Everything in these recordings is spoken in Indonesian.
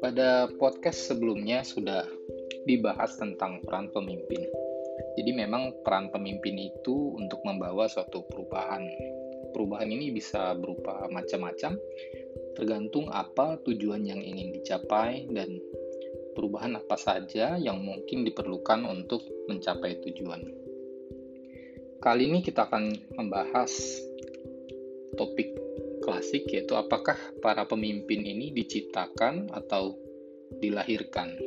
pada podcast sebelumnya sudah dibahas tentang peran pemimpin. Jadi memang peran pemimpin itu untuk membawa suatu perubahan. Perubahan ini bisa berupa macam-macam, tergantung apa tujuan yang ingin dicapai dan perubahan apa saja yang mungkin diperlukan untuk mencapai tujuan. Kali ini kita akan membahas topik klasik yaitu apakah para pemimpin ini diciptakan atau dilahirkan.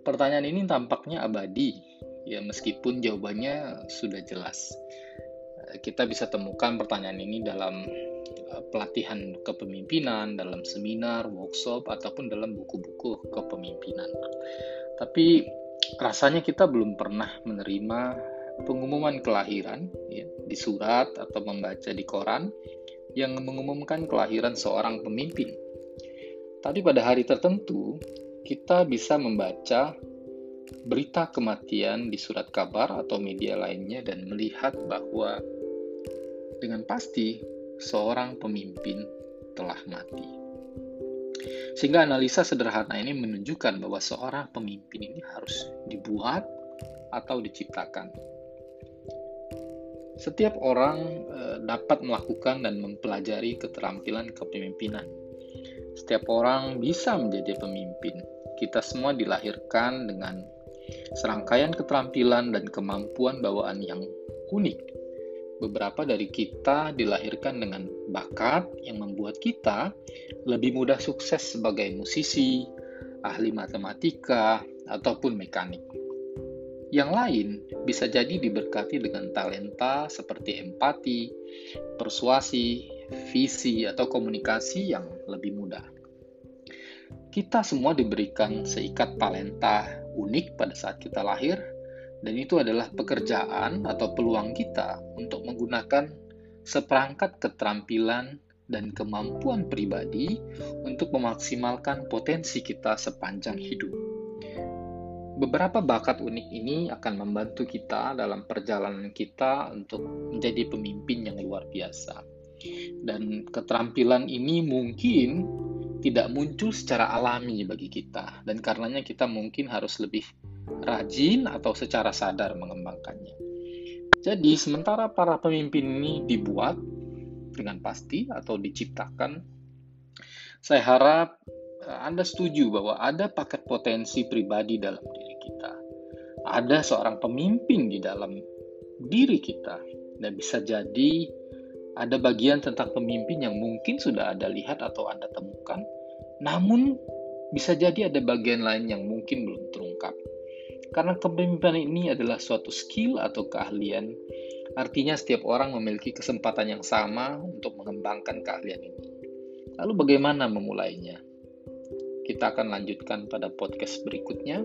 Pertanyaan ini tampaknya abadi, ya meskipun jawabannya sudah jelas. Kita bisa temukan pertanyaan ini dalam eh, pelatihan kepemimpinan, dalam seminar, workshop, ataupun dalam buku-buku kepemimpinan. Tapi rasanya kita belum pernah menerima pengumuman kelahiran ya, di surat atau membaca di koran yang mengumumkan kelahiran seorang pemimpin. Tapi pada hari tertentu, kita bisa membaca berita kematian di surat kabar atau media lainnya dan melihat bahwa dengan pasti seorang pemimpin telah mati. Sehingga analisa sederhana ini menunjukkan bahwa seorang pemimpin ini harus dibuat atau diciptakan. Setiap orang eh, dapat melakukan dan mempelajari keterampilan kepemimpinan. Setiap orang bisa menjadi pemimpin. Kita semua dilahirkan dengan serangkaian keterampilan dan kemampuan bawaan yang unik. Beberapa dari kita dilahirkan dengan bakat yang membuat kita lebih mudah sukses sebagai musisi, ahli matematika, ataupun mekanik. Yang lain bisa jadi diberkati dengan talenta seperti empati, persuasi, visi, atau komunikasi yang lebih mudah. Kita semua diberikan seikat talenta unik pada saat kita lahir, dan itu adalah pekerjaan atau peluang kita untuk menggunakan seperangkat keterampilan dan kemampuan pribadi untuk memaksimalkan potensi kita sepanjang hidup. Beberapa bakat unik ini akan membantu kita dalam perjalanan kita untuk menjadi pemimpin yang luar biasa. Dan keterampilan ini mungkin tidak muncul secara alami bagi kita, dan karenanya kita mungkin harus lebih rajin atau secara sadar mengembangkannya. Jadi, sementara para pemimpin ini dibuat dengan pasti atau diciptakan, saya harap eh, Anda setuju bahwa ada paket potensi pribadi dalam diri kita. Ada seorang pemimpin di dalam diri kita, dan bisa jadi ada bagian tentang pemimpin yang mungkin sudah Anda lihat atau Anda temukan, namun bisa jadi ada bagian lain yang mungkin belum terungkap. Karena kepemimpinan ini adalah suatu skill atau keahlian, artinya setiap orang memiliki kesempatan yang sama untuk mengembangkan keahlian ini. Lalu bagaimana memulainya? Kita akan lanjutkan pada podcast berikutnya.